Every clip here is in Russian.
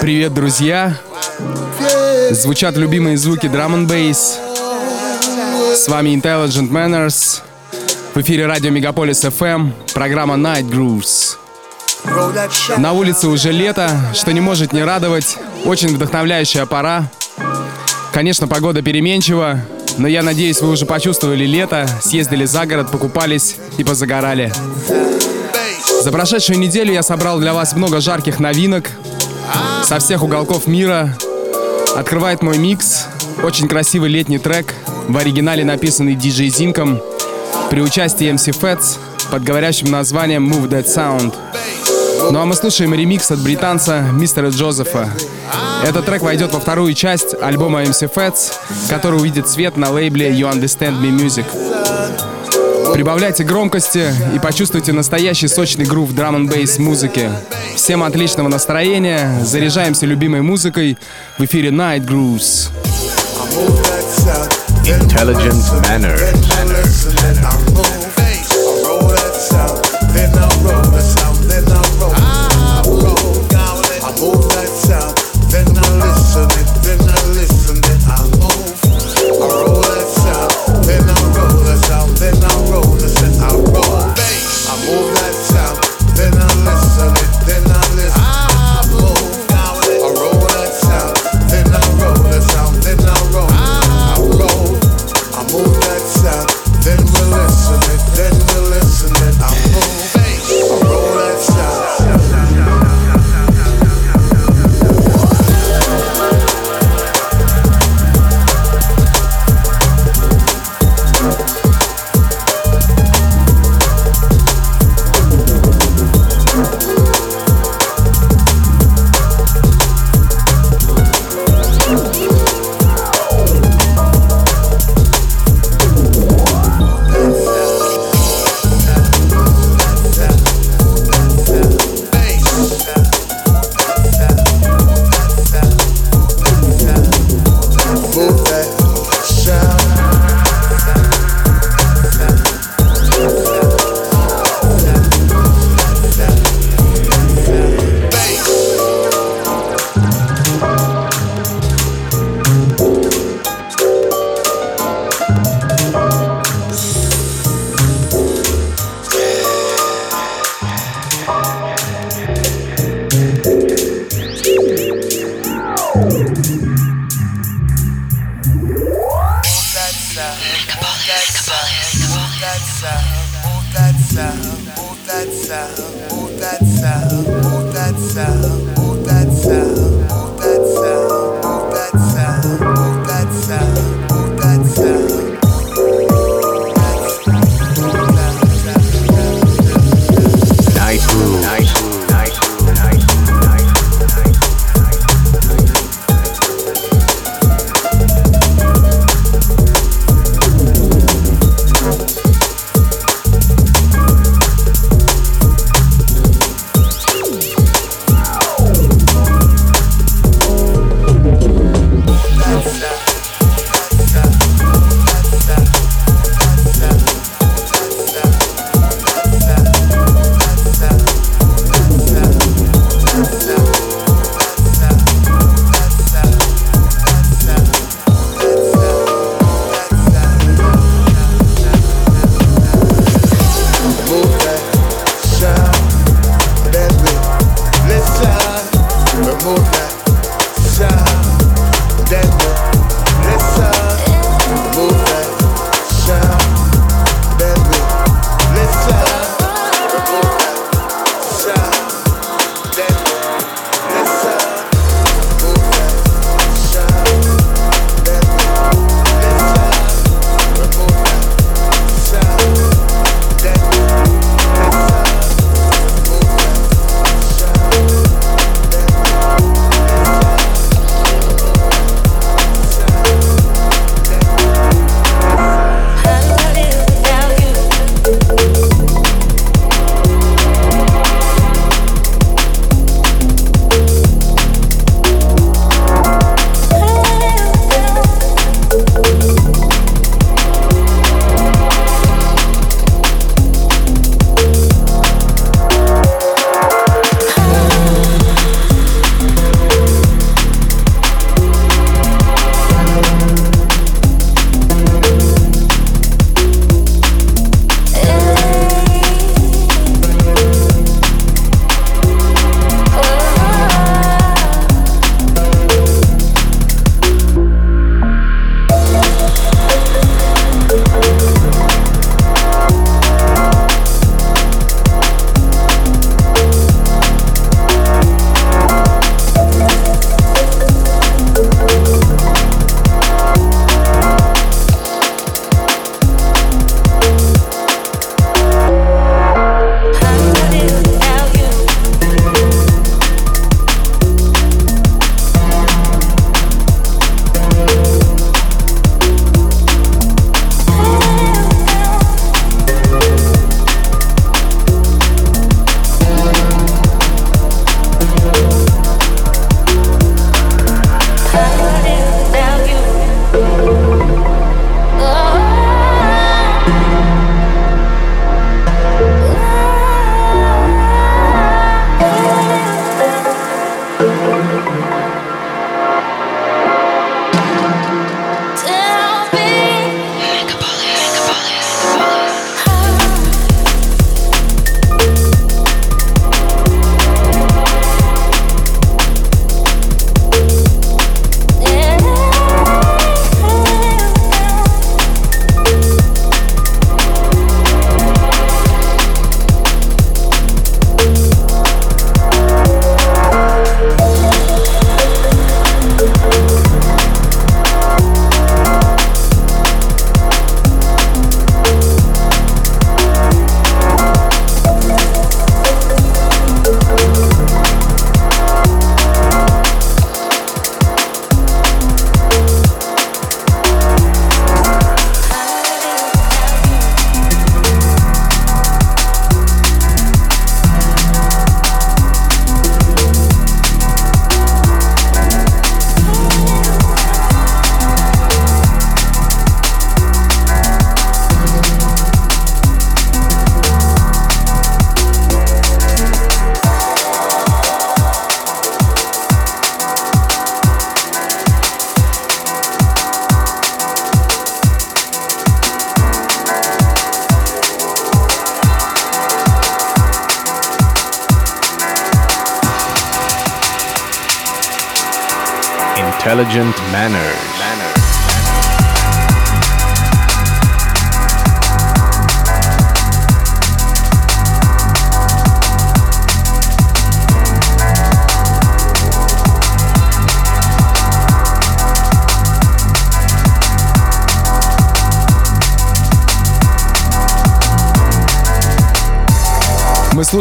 Привет, друзья! Звучат любимые звуки Drum and Bass. С вами Intelligent Manners. В эфире радио Мегаполис FM, программа Night Grooves. На улице уже лето, что не может не радовать. Очень вдохновляющая пора. Конечно, погода переменчива, но я надеюсь, вы уже почувствовали лето, съездили за город, покупались и позагорали. За прошедшую неделю я собрал для вас много жарких новинок со всех уголков мира. Открывает мой микс. Очень красивый летний трек, в оригинале написанный диджей Зинком при участии MC Fats под говорящим названием Move That Sound. Ну а мы слушаем ремикс от британца мистера Джозефа. Этот трек войдет во вторую часть альбома MC Fats, который увидит свет на лейбле You Understand Me Music. Прибавляйте громкости и почувствуйте настоящий сочный грув драм н бейс музыки. Всем отличного настроения, заряжаемся любимой музыкой в эфире Night Grooves. Intelligent that sound, move that sound, move that sound.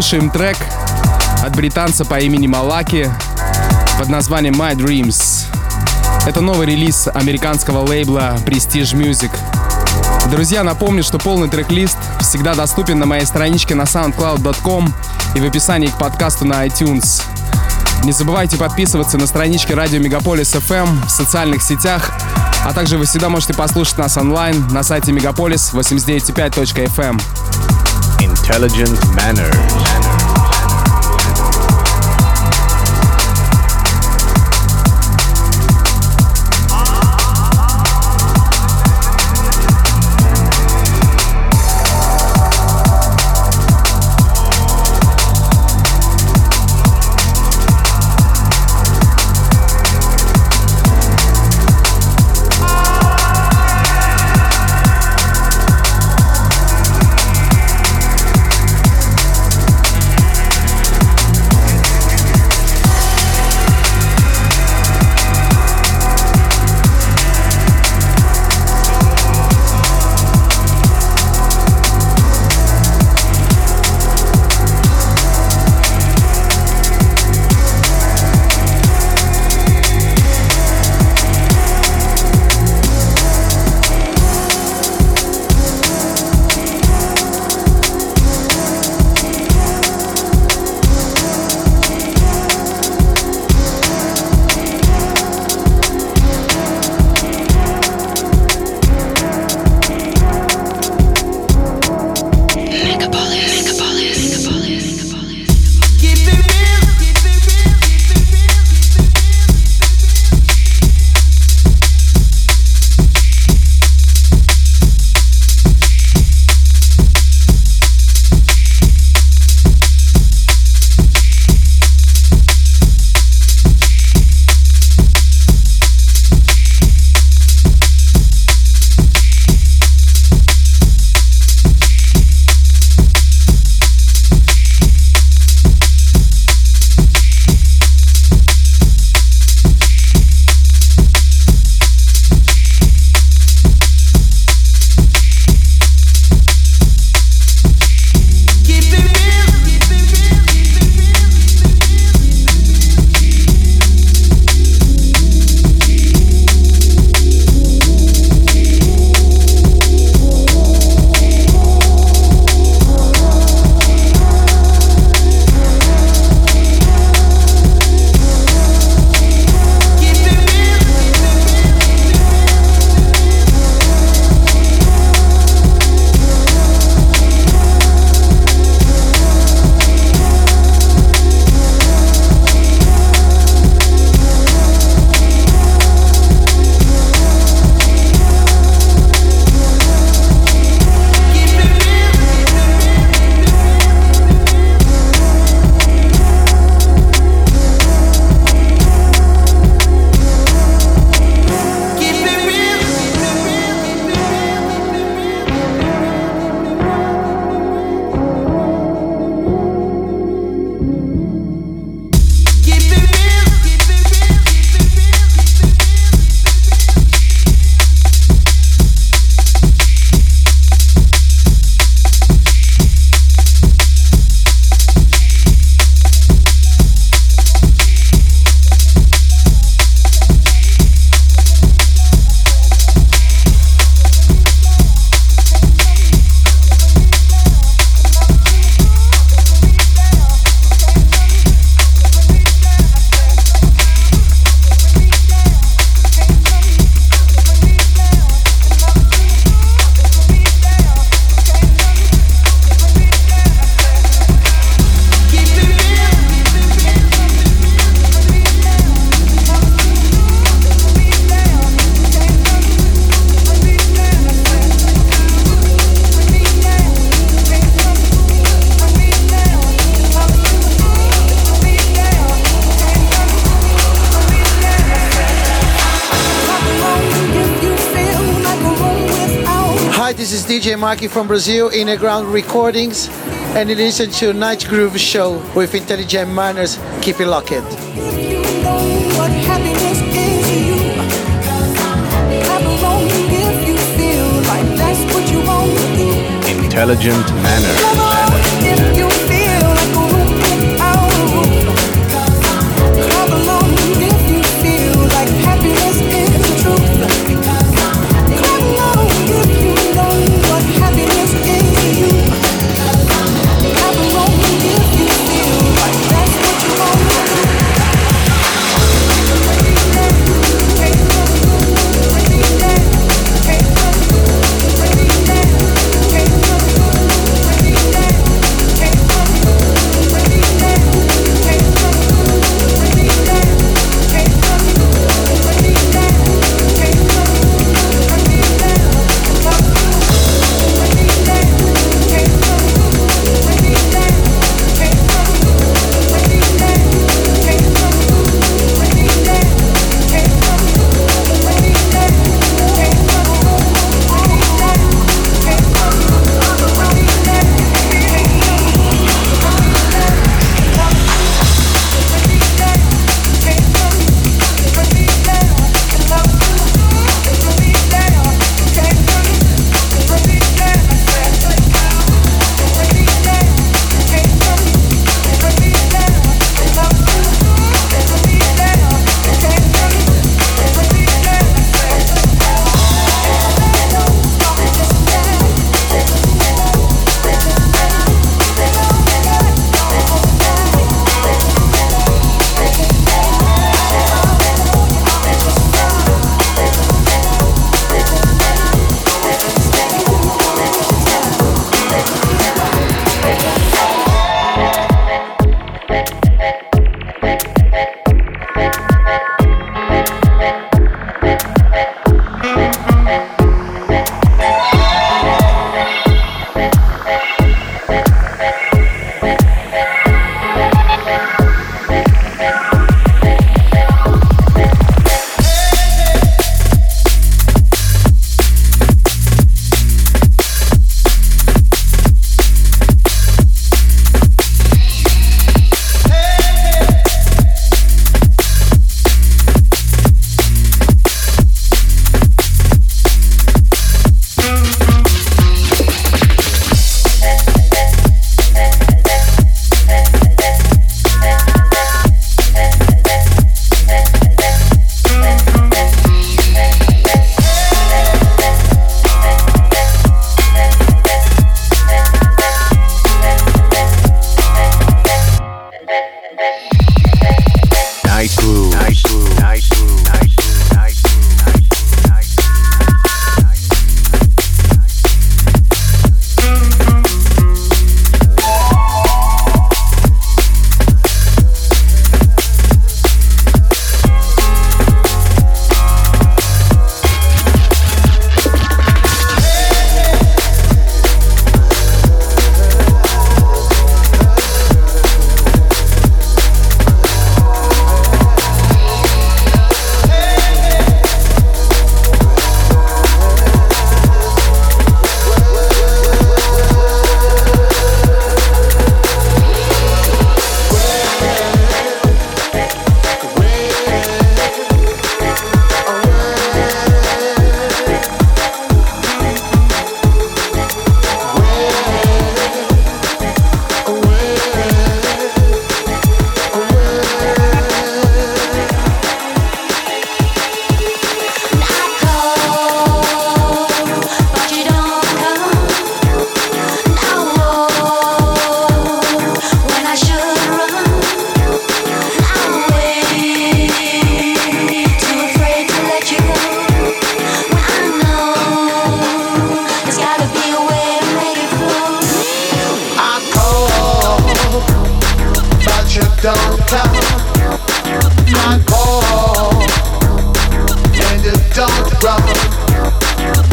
Слушаем трек от британца по имени Малаки под названием My Dreams. Это новый релиз американского лейбла Prestige Music. Друзья, напомню, что полный трек-лист всегда доступен на моей страничке на soundcloud.com и в описании к подкасту на iTunes. Не забывайте подписываться на странички Радио Мегаполис FM в социальных сетях, а также вы всегда можете послушать нас онлайн на сайте megapolis89.5.fm. Intelligent Manners. DJ Maki from Brazil, Inner Ground Recordings, and listen to Night Groove Show with Intelligent Manners. Keep it locked. Intelligent Manners.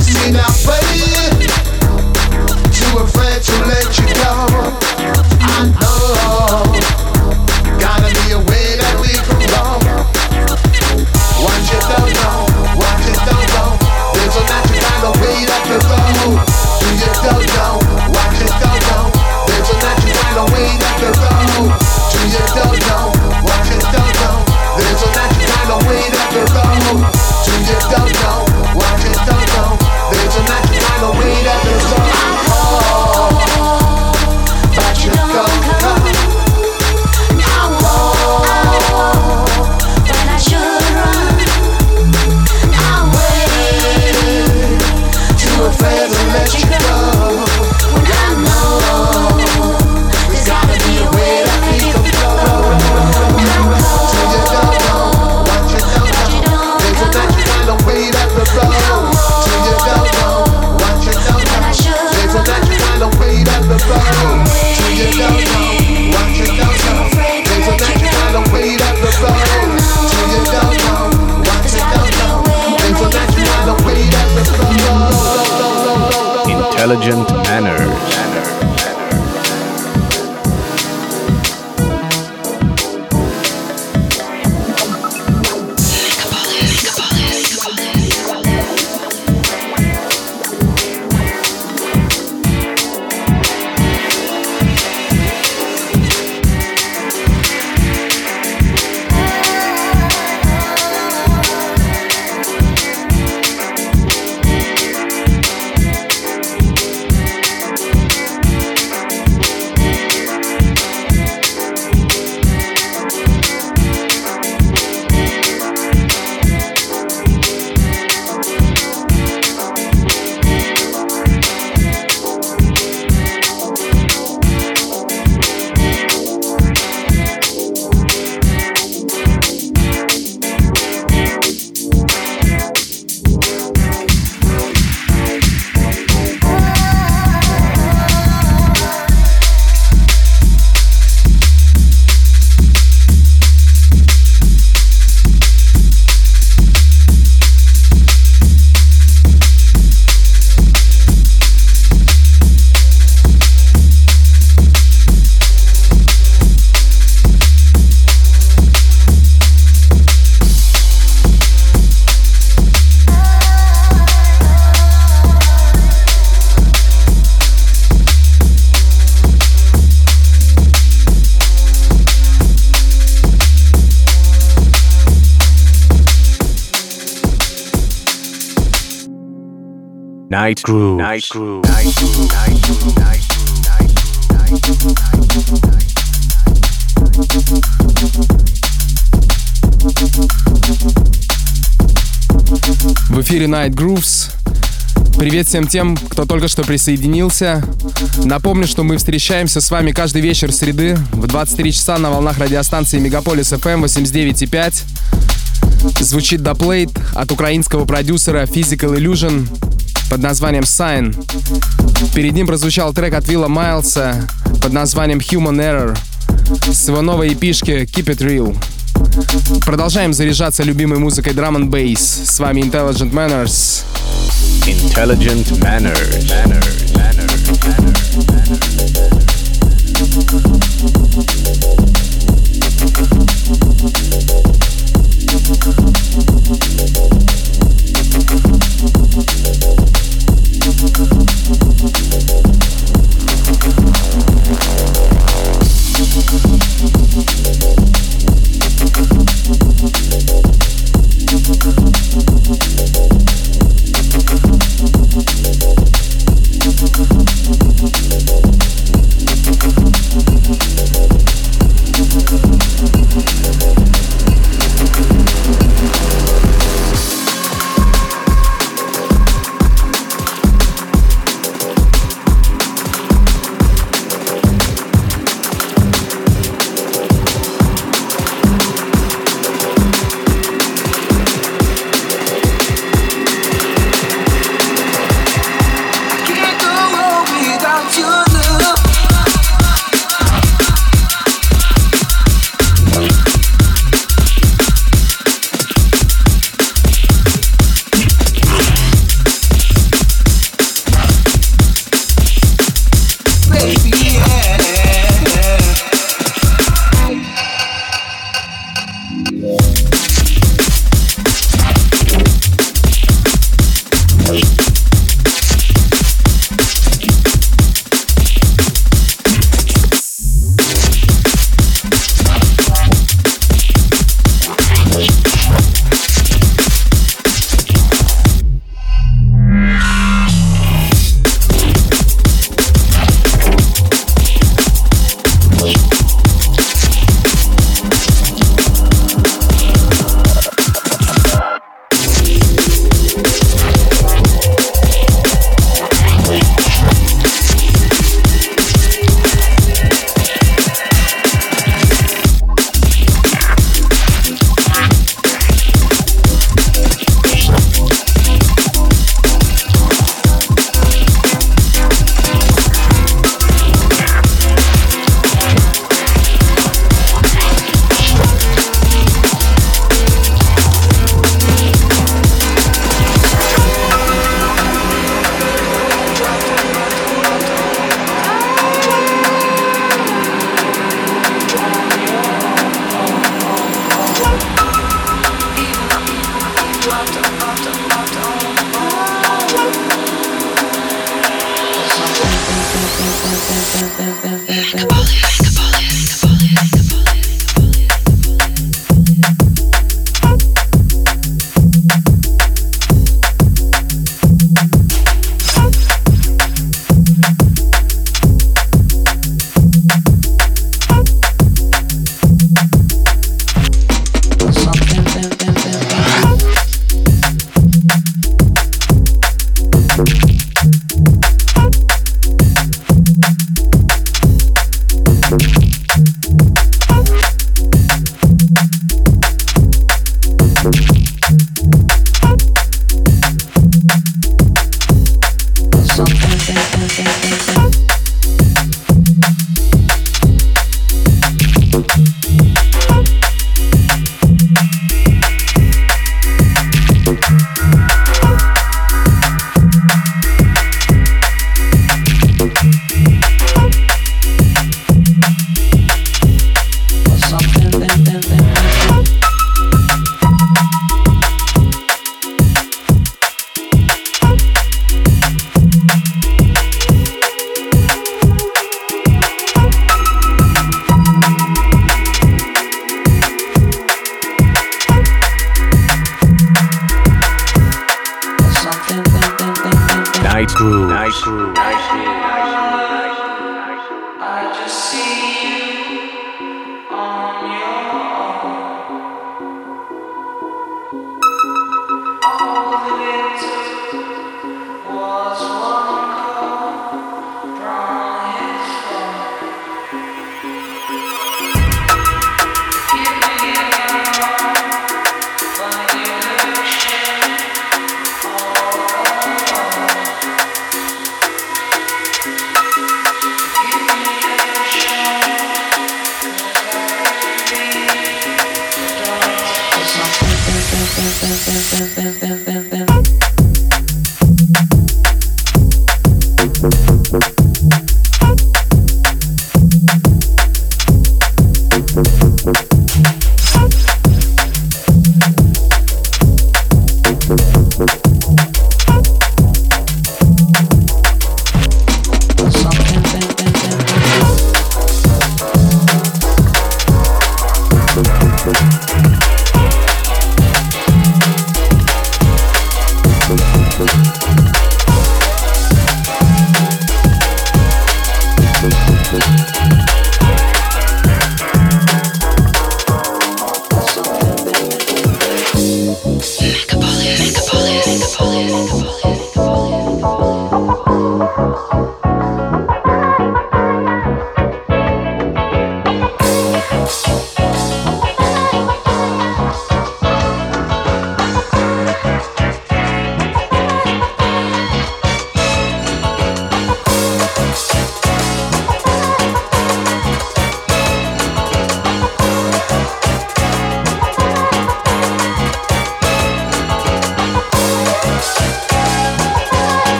See now, baby. Night Groove. Night Groove. Night Groove. Night Groove. Night Groove. В эфире Night Grooves. Привет всем тем, кто только что присоединился. Напомню, что мы встречаемся с вами каждый вечер среды в 23 часа на волнах радиостанции Мегаполис FM 89.5. Звучит доплейт от украинского продюсера Physical Illusion под названием Sign. Перед ним прозвучал трек от Вилла Майлса под названием Human Error с его новой эпишки Keep It Real. Продолжаем заряжаться любимой музыкой Drum and Bass. С вами Intelligent Manners. Intelligent Manners. Manners. Manners. Manners.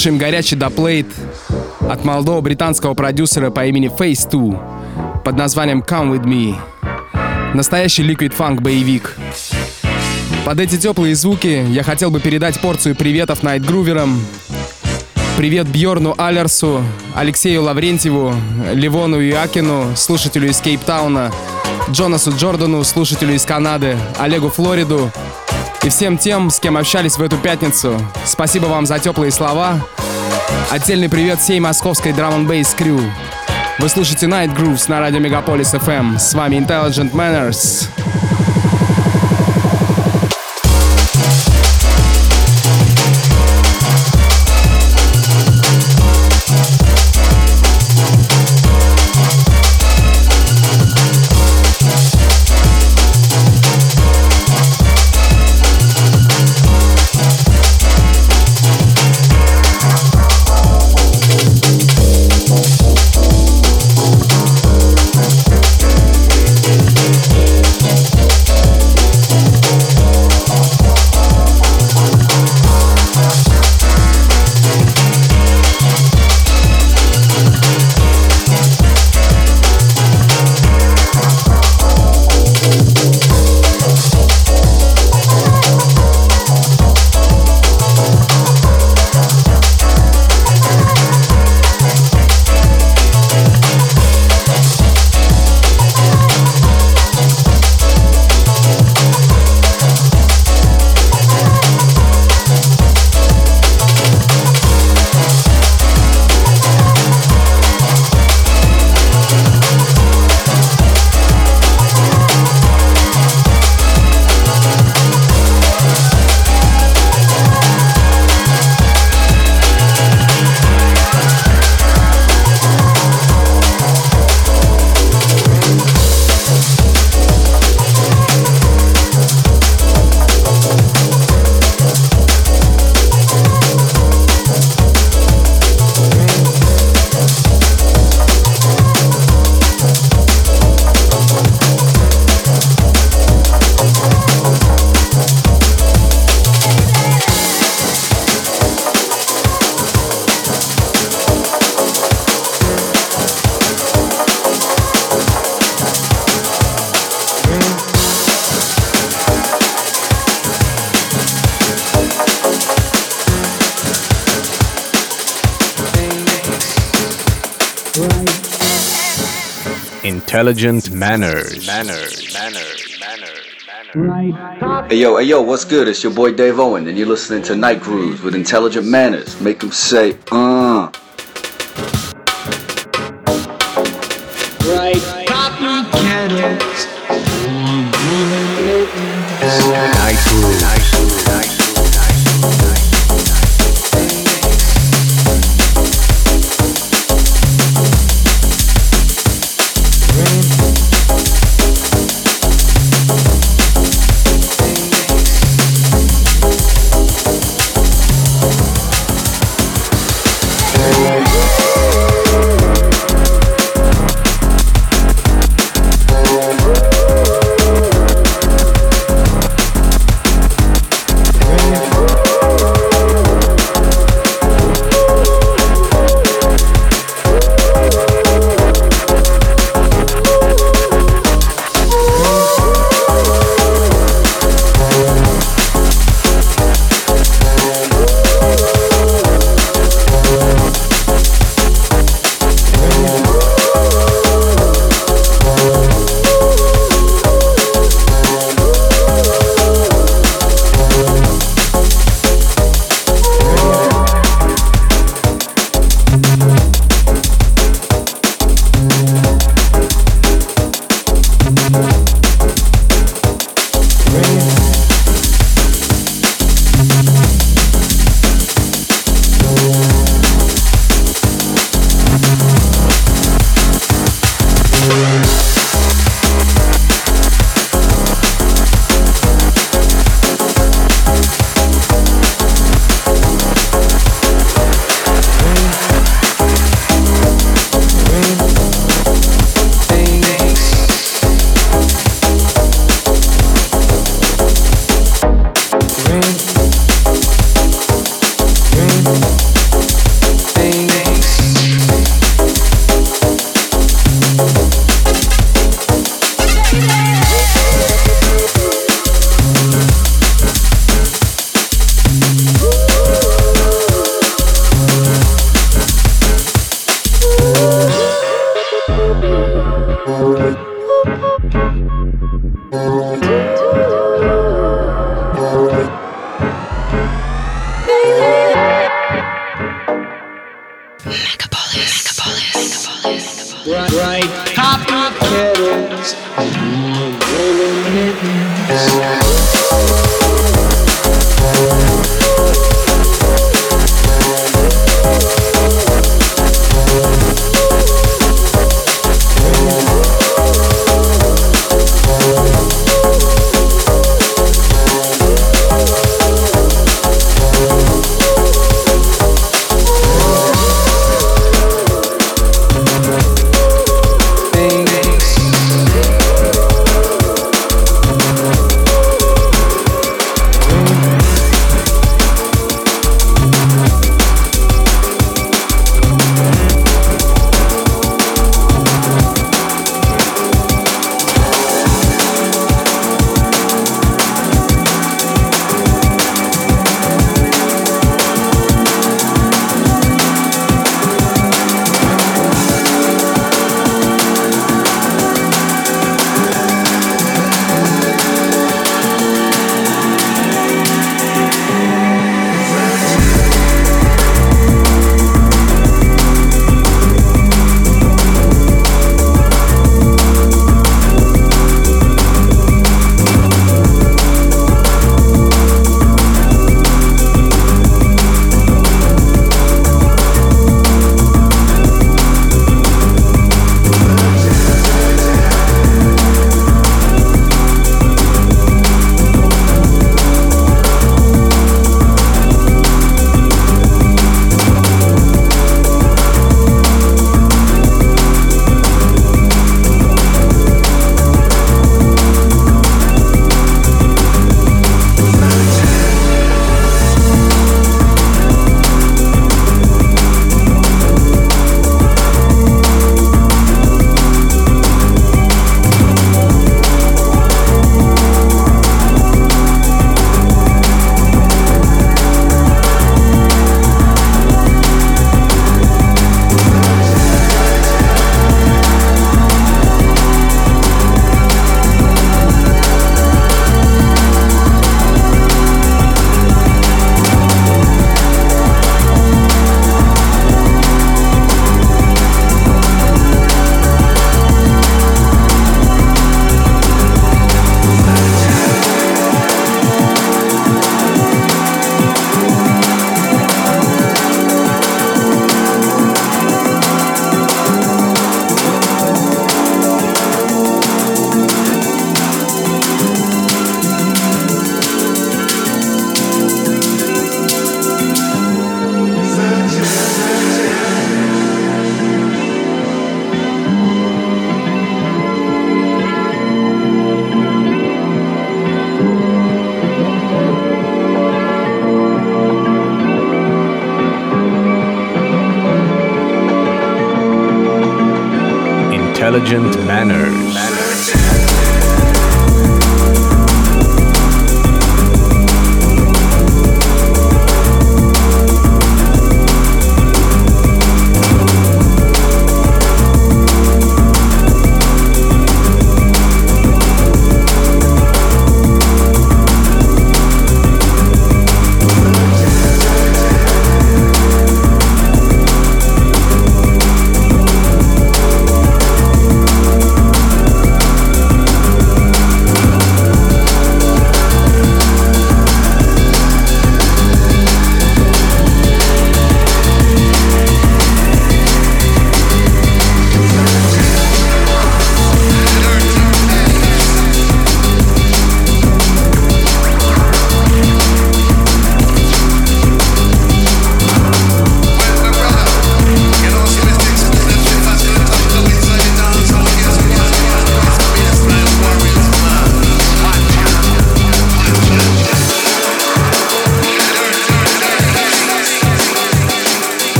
Слушаем горячий доплейт от молодого британского продюсера по имени Face 2 под названием Come With Me. Настоящий ликвид фанк боевик. Под эти теплые звуки я хотел бы передать порцию приветов Найтгруверам. Привет Бьорну Алерсу, Алексею Лаврентьеву, Ливону Иакину, слушателю из Кейптауна, Джонасу Джордану, слушателю из Канады, Олегу Флориду и всем тем, с кем общались в эту пятницу. Спасибо вам за теплые слова. Отдельный привет всей московской драм н бейс крю. Вы слушаете Night Grooves на радио Мегаполис FM. С вами Intelligent Manners. Intelligent manners. Manners. Manners. Manners. Hey yo, hey yo, what's good? It's your boy Dave Owen, and you're listening to Night Grooves with Intelligent Manners. Make them say, uh.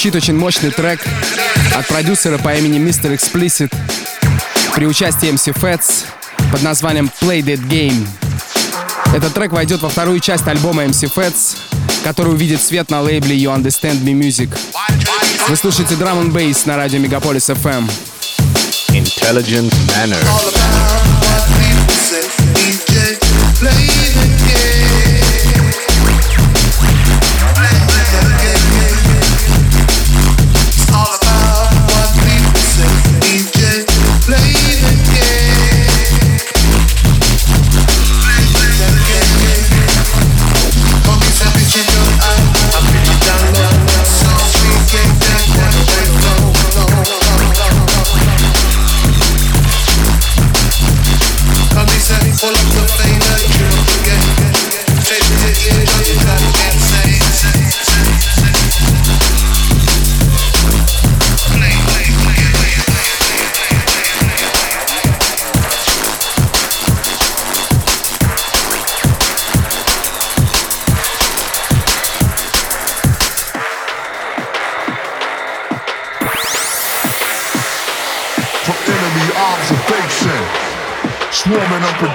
Звучит очень мощный трек от продюсера по имени Mr. Explicit при участии MC Fats под названием Play That Game. Этот трек войдет во вторую часть альбома MC Fats, который увидит свет на лейбле You Understand Me Music. Вы слушаете Drum and Bass на радио Мегаполис FM. Intelligent manner. All about what people say. DJ, play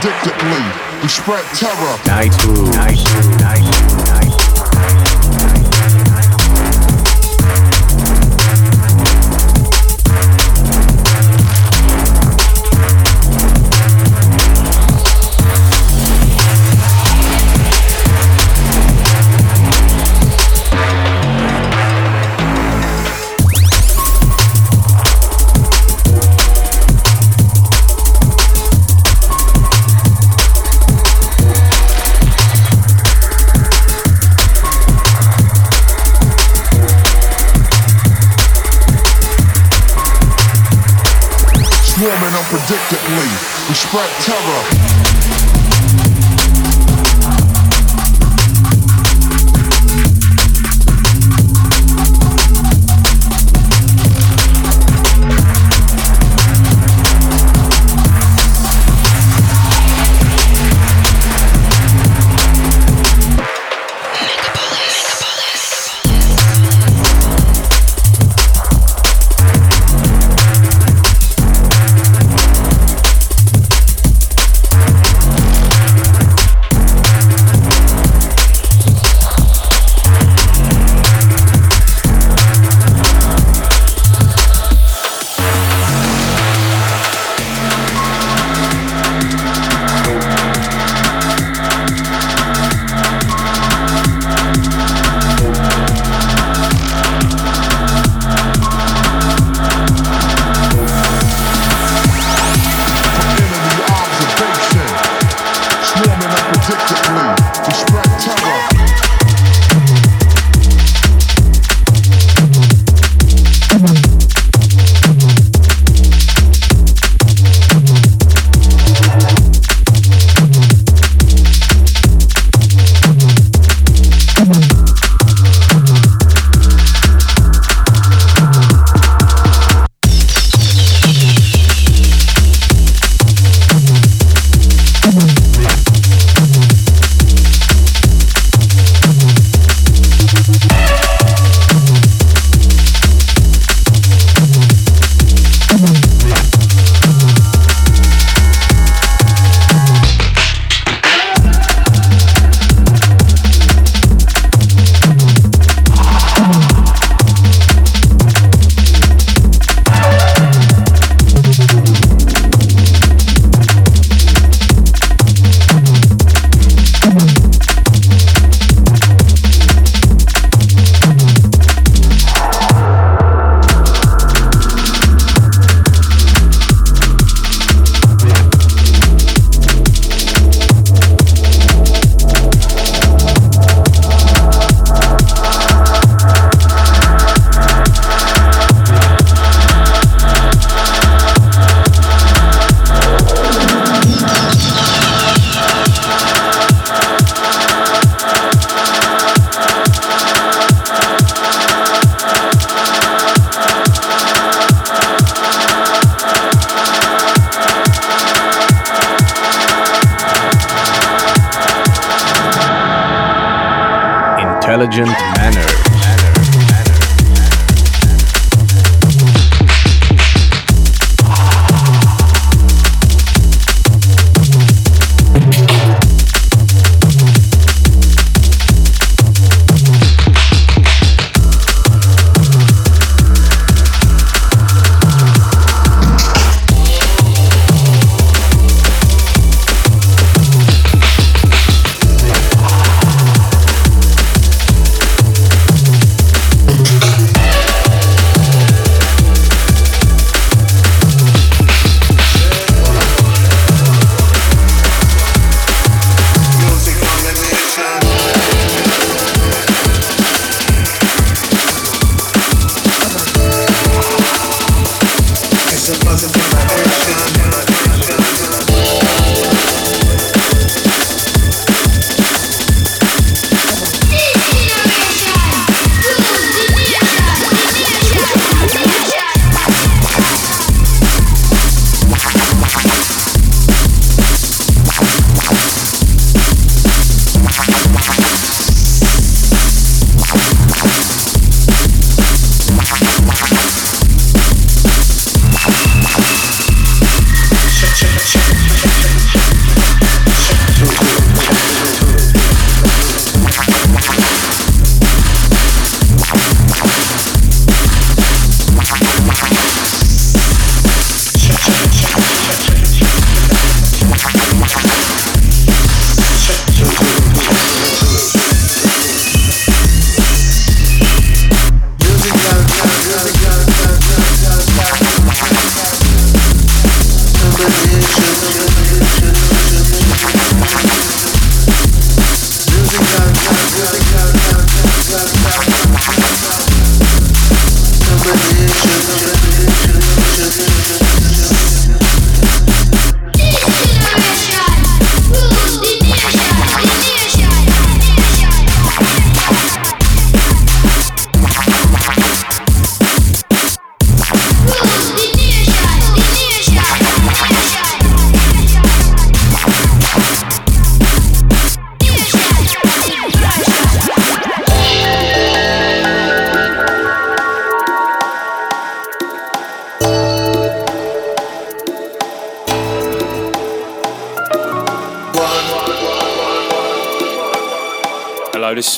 we spread terror. Night. Night. Night spread terror.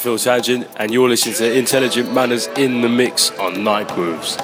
Phil Tangent, and you're listening to Intelligent Manners in the Mix on Night Grooves.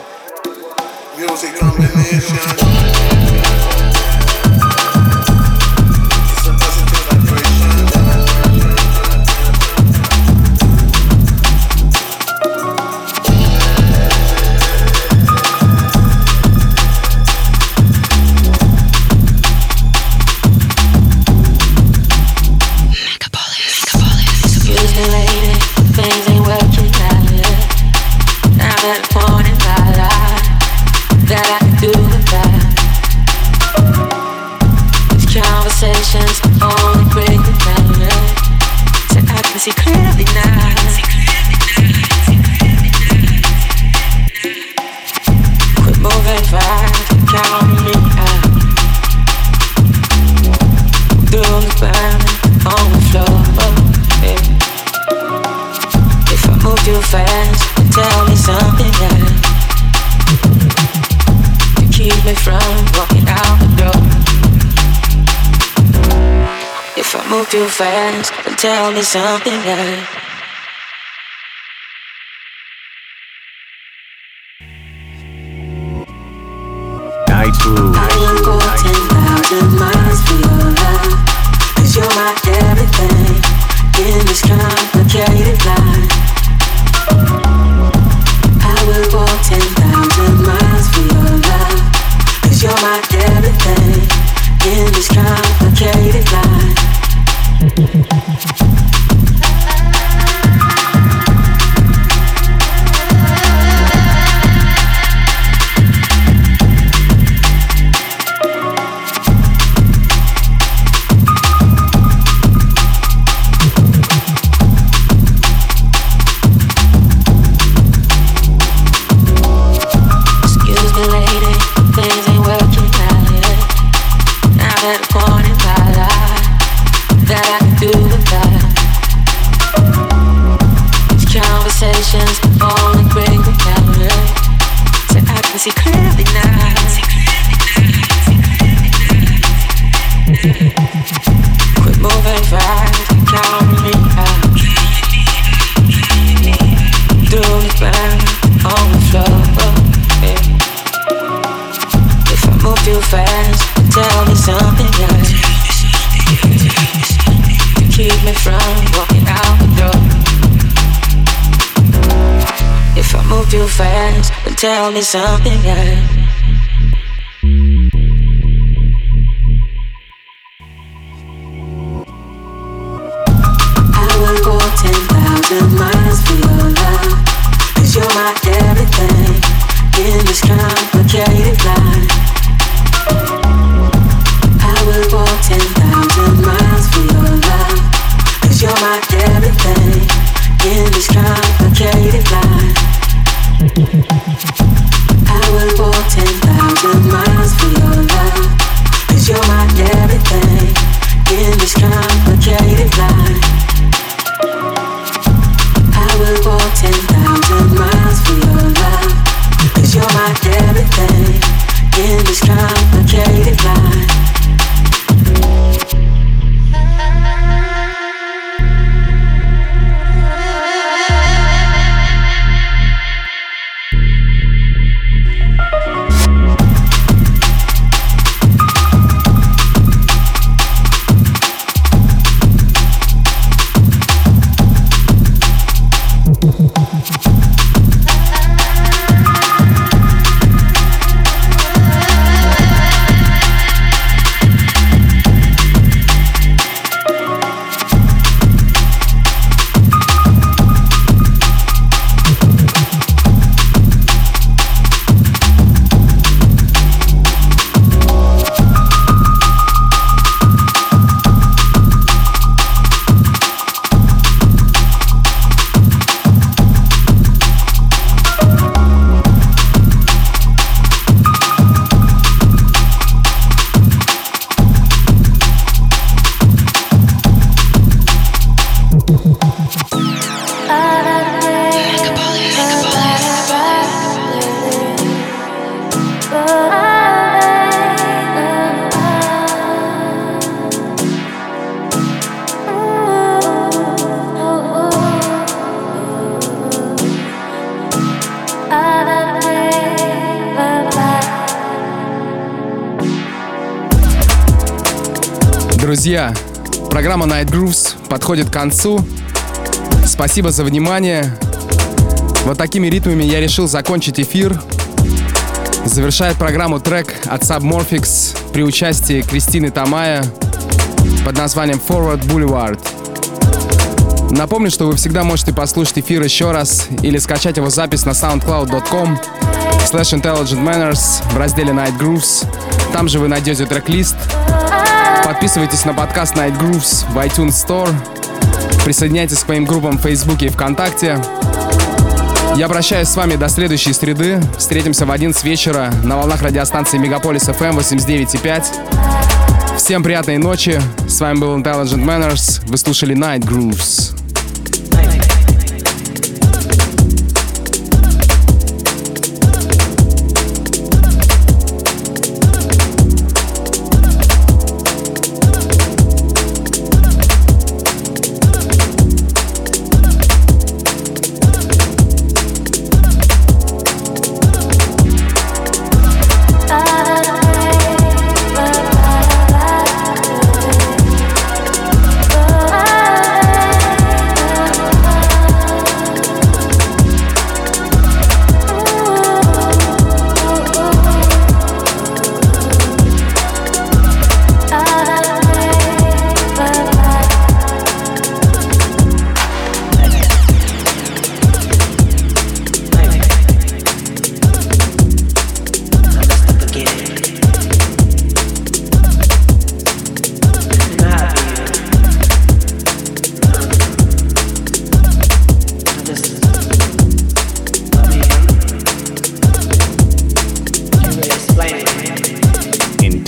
Music combination. too fast and tell me something Night Groove. I will go 10,000 miles for your love Cause you're my everything In this complicated life I will go 10,000 miles for your love Cause you're my everything In this complicated life Sí, sí. Tell me something, yeah. Друзья, программа Night Grooves подходит к концу. Спасибо за внимание. Вот такими ритмами я решил закончить эфир. Завершает программу трек от Submorphix при участии Кристины Тамая под названием Forward Boulevard. Напомню, что вы всегда можете послушать эфир еще раз или скачать его запись на soundcloud.com slash intelligent manners в разделе Night Grooves. Там же вы найдете трек-лист, Подписывайтесь на подкаст Night Grooves в iTunes Store. Присоединяйтесь к моим группам в Фейсбуке и ВКонтакте. Я прощаюсь с вами до следующей среды. Встретимся в 11 вечера на волнах радиостанции Мегаполис FM 89.5. Всем приятной ночи. С вами был Intelligent Manners. Вы слушали Night Grooves.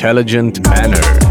Intelligent manner.